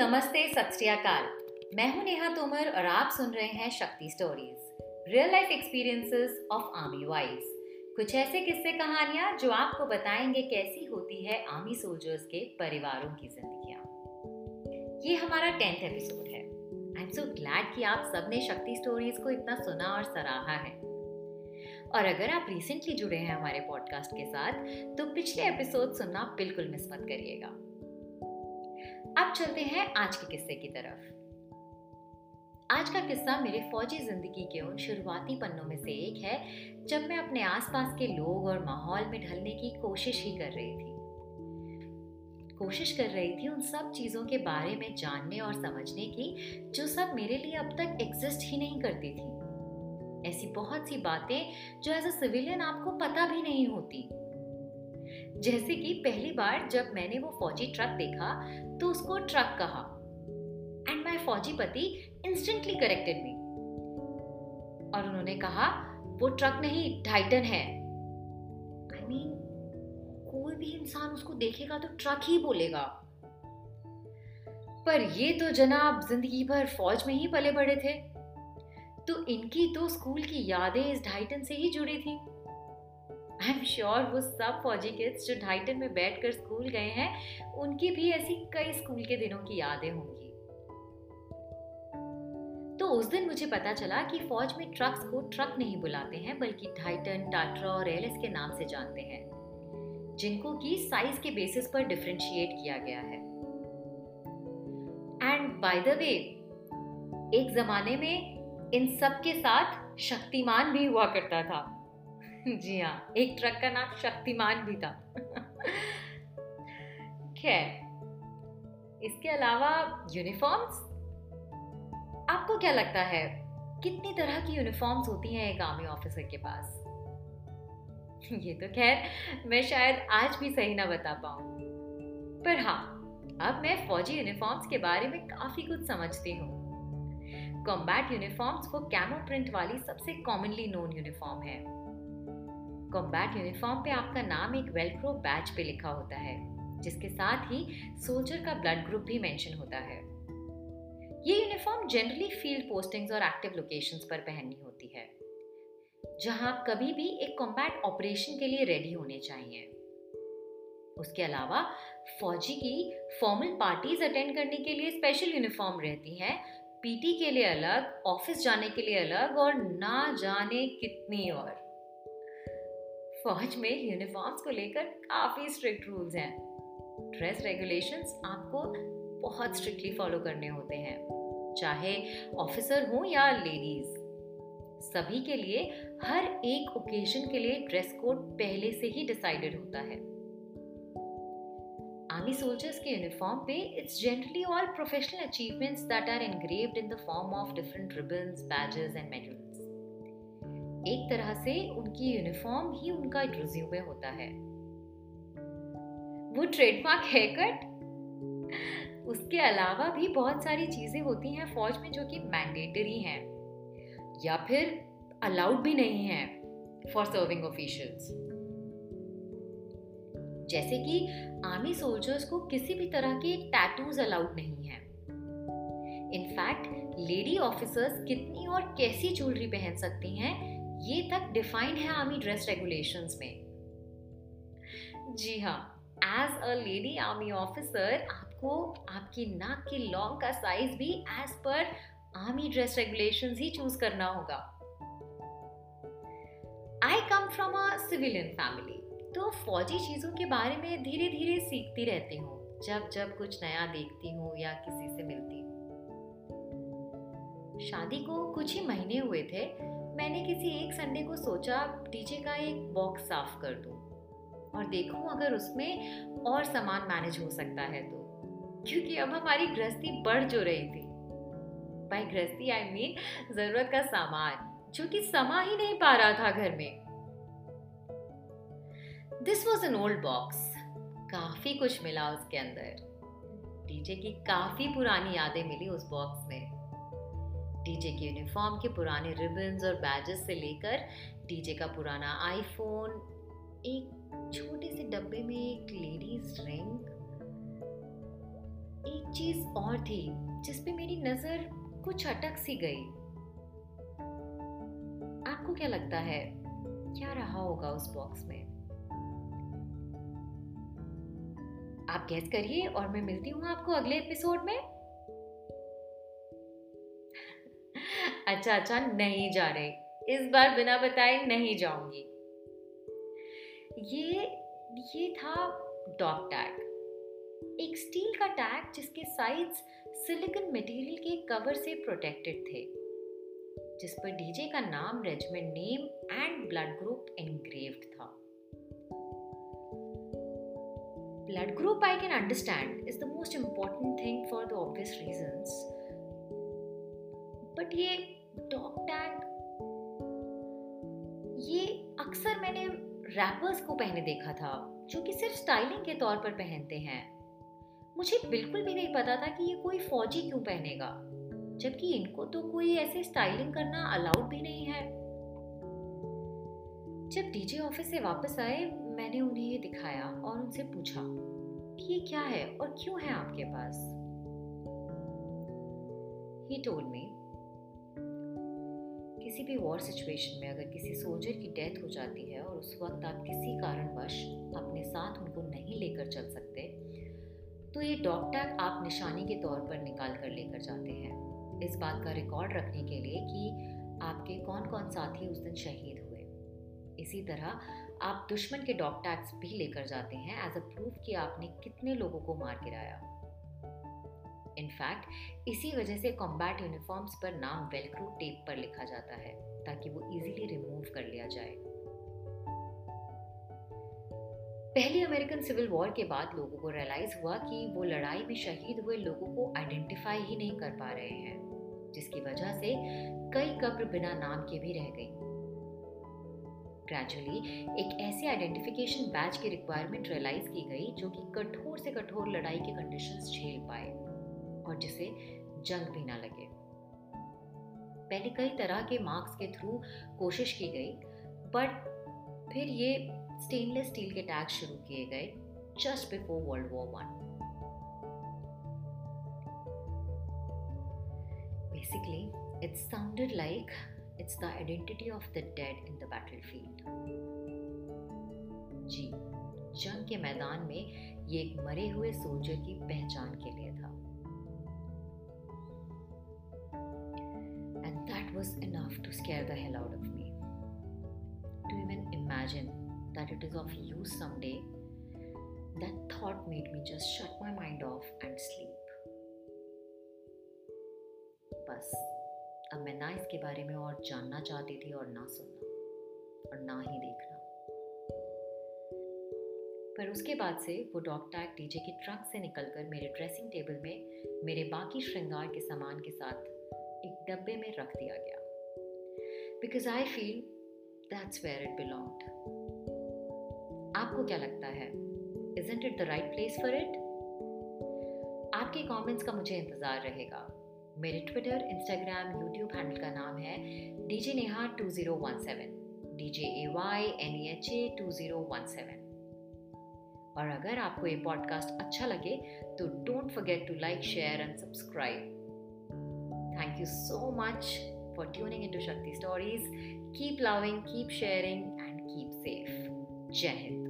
नमस्ते, सत मैं हूँ नेहा तोमर और आप सुन रहे हैं Shakti stories real life experiences of army wifes कुछ ऐसे किस्से कहानियाँ जो आपको बताएँगे कैसी होती है आर्मी सोल्जर्स के परिवारों की जिंदगियाँ। ये हमारा टेंथ एपिसोड है। आई एम सो ग्लैड कि आप सबने शक्ति स्टोरीज को इतना सुना और सराहा है। और अगर आप रिसेंटली जुड़े हैं हमारे पॉडकास्ट के साथ तो पिछले एपिसोड सुनना बिल्कुल मिस मत करिएगा। अब चलते हैं आज के किस्से की तरफ़। आज का किस्सा मेरे फौजी ज़िंदगी के उन शुरुआती पन्नों में से एक है, जब मैं अपने आसपास के लोग और माहौल में ढलने की कोशिश ही कर रही थी। कोशिश कर रही थी उन सब चीज़ों के बारे में जानने और समझने की, जो सब मेरे लिए अब तक एग्जिस्ट ही नहीं करती थी। ऐसी बहुत सी बातें जो एज अ सिविलियन आपको पता भी नहीं होती। जैसे कि पहली बार जब मैंने वो फौजी ट्रक देखा तो उसको ट्रक कहा। एंड माई फौजी पति इंस्टेंटली करेक्टेड मी और उन्होंने कहा वो ट्रक नहीं टाइटन है। आई I मीन mean, कोई भी इंसान उसको देखेगा तो ट्रक ही बोलेगा। पर ये तो जनाब ज़िंदगी भर फौज में ही पले बड़े थे। तो इनकी तो स्कूल की यादें इस ढाइटन से ही जुड़ी थी। आई एम श्योर वो सब फौजी किड्स जो ढाइटन में बैठ कर स्कूल गए हैं, उनकी भी ऐसी कई स्कूल के दिनों की यादें होंगी। तो उस दिन मुझे पता चला कि फौज में ट्रक्स को ट्रक नहीं बुलाते हैं, बल्कि ढाइटन टाट्रा और एलएस के नाम से जानते हैं, जिनको की साइज़ के बेसिस पर डिफ्रेंशिएट किया गया है। एंड बाय द वे एक जमाने में इन सब के साथ शक्तिमान भी हुआ करता था। जी हाँ एक ट्रक का नाम शक्तिमान भी था। खैर, इसके अलावा यूनिफॉर्म्स आपको क्या लगता है, कितनी तरह की यूनिफॉर्म्स होती हैं एक आर्मी ऑफिसर के पास? ये तो खैर, मैं शायद आज भी सही ना बता पाऊँ। पर हाँ अब मैं फौजी यूनिफॉर्म्स के बारे में काफ़ी कुछ समझती हूँ। कॉम्बैट यूनिफॉर्म्स वो कैमो प्रिंट वाली सबसे कॉमनली नोन यूनिफॉर्म है। कॉम्बैट यूनिफॉर्म पे आपका नाम एक वेलक्रो बैच पे लिखा होता है, जिसके साथ ही सोल्जर का ब्लड ग्रुप भी मेंशन होता है। ये यूनिफॉर्म जनरली फ़ील्ड पोस्टिंग्स और एक्टिव लोकेशंस पर पहननी होती है, जहाँ आप कभी भी एक कॉम्बैट ऑपरेशन के लिए रेडी होने चाहिए। उसके अलावा फौजी की फॉर्मल पार्टीज़ अटेंड करने के लिए स्पेशल यूनिफॉर्म रहती हैं पीटी के लिए अलग ऑफ़िस जाने के लिए अलग और ना जाने कितनी और। फौज में यूनिफॉर्म्स को लेकर काफ़ी स्ट्रिक्ट रूल्स हैं। ड्रेस रेगुलेशंस आपको बहुत स्ट्रिक्टली फॉलो करने होते हैं, चाहे ऑफिसर हो या लेडीज़ सभी के लिए, हर एक ओकेजन के लिए ड्रेस कोड पहले से ही डिसाइडेड होता है। आर्मी सोल्जर्स के यूनिफॉर्म पे it's generally all professional achievements that are engraved in the form of different ribbons badges and medals एक तरह से उनकी यूनिफॉर्म ही उनका रिज्यूमे होता है। वो ट्रेडमार्क है कट उसके अलावा भी बहुत सारी चीज़ें होती हैं फौज में जो कि मैंडेटरी हैं। या फिर अलाउड भी नहीं है फॉर सर्विंग ऑफिशियल्स जैसे कि आर्मी सोल्जर्स को किसी भी तरह के टैटूज अलाउड नहीं है। इनफैक्ट लेडी ऑफिसर्स कितनी और कैसी ज्वेलरी पहन सकती हैं ये तक डिफाइंड है आर्मी ड्रेस रेगुलेशंस में। जी हाँ as a lady army officer आपको, आपकी नाक की लॉन्ग का साइज़ भी एज पर आर्मी ड्रेस रेगुलेशंस ही चूज़ करना होगा। I come from a civilian family तो फौजी चीज़ों के बारे में धीरे धीरे सीखती रहती हूँ, जब जब कुछ नया देखती हूँ या किसी से मिलती हूँ। शादी को कुछ ही महीने हुए थे मैंने किसी एक संडे को सोचा डीजे का एक बॉक्स साफ़ कर दूँ। और देखूँ अगर उसमें और सामान मैनेज हो सकता है तो। क्योंकि अब हमारी गृहस्थी बढ़ जो रही थी। बाई गृहस्थी आई मीन ज़रूरत का सामान, जो कि समा ही नहीं पा रहा था घर में। This was an old box काफ़ी कुछ मिला उसके अंदर। डीजे की काफ़ी पुरानी यादें मिली उस बॉक्स में। डीजे के यूनिफॉर्म के पुराने रिबन्स और बैजेस से लेकर डीजे का पुराना आईफोन एक छोटे से डब्बे में एक लेडीज़ रिंग एक चीज़ और थी जिस पे मेरी नज़र कुछ अटक सी गई। आपको क्या लगता है, क्या रहा होगा उस बॉक्स में? आप गैस करिए और मैं मिलती हूँ आपको अगले एपिसोड में। अच्छा अच्छा नहीं जा रहे। इस बार बिना बताए नहीं जाऊँगी। ये ये था डॉग टैग। एक स्टील का टैग जिसके साइड्स सिलिकॉन मटेरियल के कवर से प्रोटेक्टेड थे, जिस पर डीजे का नाम regiment name and blood group engraved था। Blood group I can understand is the most important thing for the obvious reasons but ये डॉग टैग ये अक्सर मैंने रैपर्स को पहने देखा था, जो कि सिर्फ़ स्टाइलिंग के तौर पर पहनते हैं। मुझे बिल्कुल भी नहीं पता था कि ये कोई फौजी क्यों पहनेगा, जबकि इनको तो कोई ऐसे स्टाइलिंग करना अलाउड भी नहीं है। जब डीजे ऑफ़िस से वापस आए, मैंने उन्हें ये दिखाया और उनसे पूछा कि ये क्या है और क्यों है आपके पास? ही टोल्ड मी किसी भी वॉर सिचुएशन में अगर किसी सोल्जर की डेथ हो जाती है और उस वक्त आप किसी कारणवश अपने साथ उनको नहीं लेकर चल सकते तो ये डॉग टैग आप निशानी के तौर पर निकाल कर लेकर जाते हैं। इस बात का रिकॉर्ड रखने के लिए कि आपके कौन कौन साथी उस दिन शहीद हुए। इसी तरह आप दुश्मन के डॉग टैग्स भी लेकर जाते हैं एज अ प्रूफ कि आपने कितने लोगों को मार गिराया। इनफैक्ट इसी वजह से कॉम्बैट यूनिफॉर्म्स पर नाम वेलक्रू टेप पर लिखा जाता है, ताकि वो इजीली रिमूव कर लिया जाए। पहली अमेरिकन सिविल वॉर के बाद लोगों को रियलाइज़ हुआ कि वो लड़ाई में शहीद हुए लोगों को आइडेंटिफाई ही नहीं कर पा रहे हैं, जिसकी वजह से कई कब्र बिना नाम के भी रह गई। ग्रेजुअली एक ऐसे आइडेंटिफिकेशन बैच की रिक्वायरमेंट रियलाइज़ की गई, जो कि कठोर से कठोर लड़ाई के कंडीशंस झेल पाए। और जिसे जंग भी ना लगे। पहले कई तरह के मार्क्स के थ्रू कोशिश की गई बट फिर ये स्टेनलेस स्टील के टैग शुरू किए गए just before World War one Basically, it like it's the identity of the dead in the battlefield जी जंग के मैदान में ये एक मरे हुए सोल्जर की पहचान के लिए था। Was enough to scare the hell out of me. To even imagine that it is of use someday, that thought made me just shut my mind off and sleep. बस अब मैं ना इसके बारे में और जानना चाहती थी और ना सुनना और ना ही देखना पर उसके बाद से वो डॉग टैग डीजे के ट्रंक से निकलकर मेरे ड्रेसिंग टेबल में मेरे बाकी श्रृंगार के सामान के साथ डब्बे में रख दिया गया। Because I feel that's where it belonged आपको क्या लगता है? Isn't it the right place for it आपके कमेंट्स का मुझे इंतज़ार रहेगा। मेरे ट्विटर इंस्टाग्राम यूट्यूब हैंडल का नाम है D J Neha two zero one seven D J A Y N E H A two zero one seven और अगर आपको ये पॉडकास्ट अच्छा लगे तो don't forget to like share and subscribe Thank you so much for tuning into Shakti Stories. Keep loving, keep sharing, and keep safe. Jai Hind.